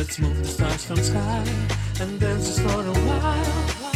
Let's move the stars from sky and dance just for a while.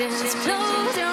oceans closing.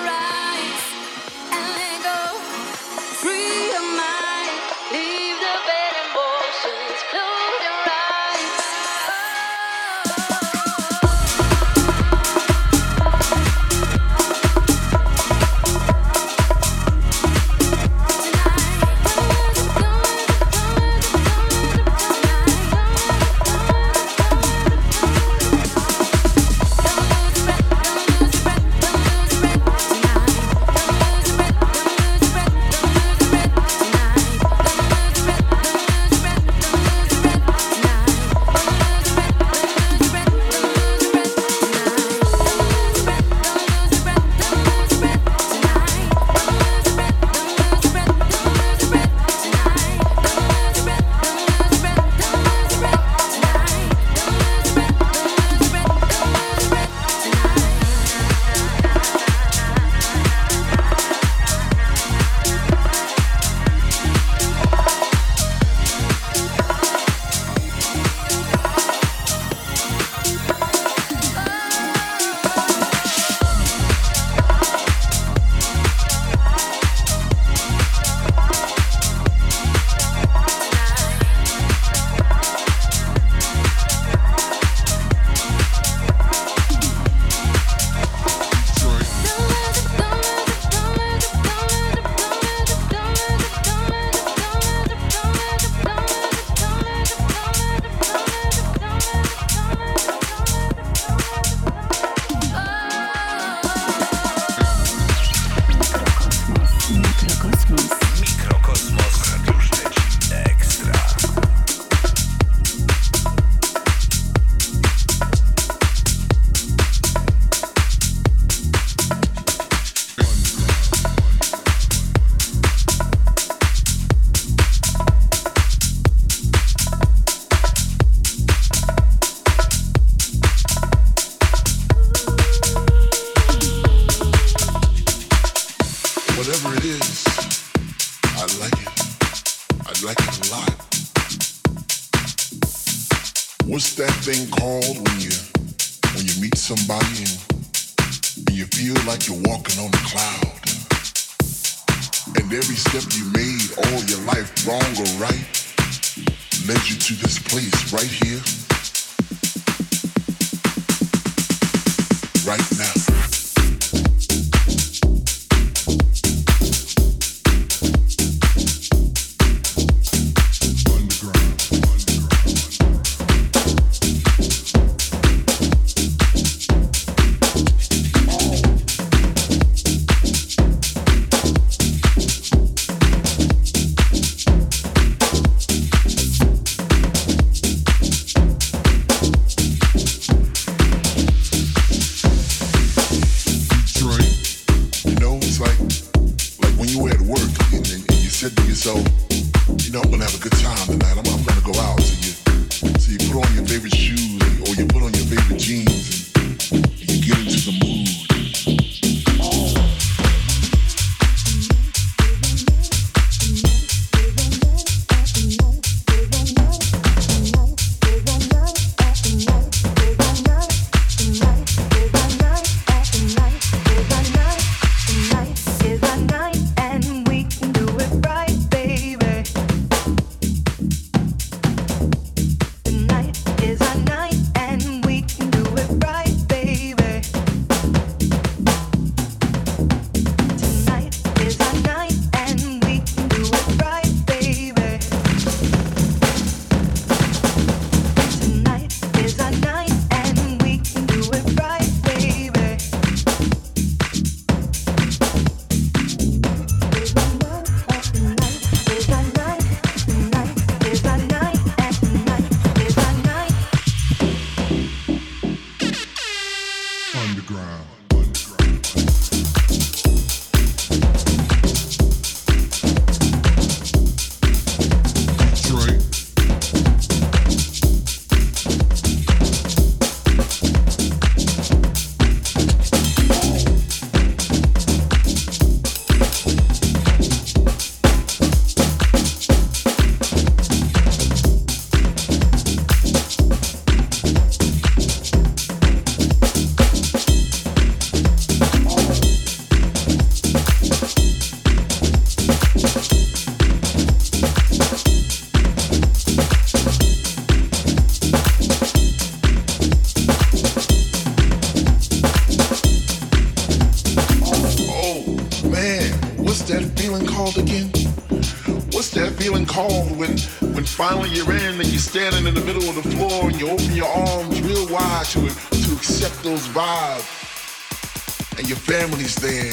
There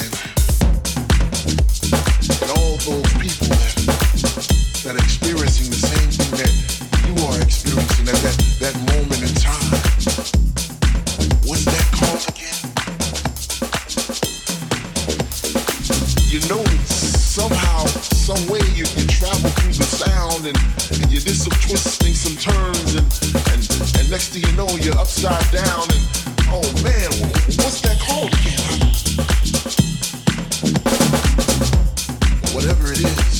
and all those people that, that are experiencing the same thing that you are experiencing at that, that moment in time. What's that called again? You know somehow, some way you, you travel through the sound and, and you did some twisting, some turns and, and, and next thing you know you're upside down and oh man, what's that called again? It is,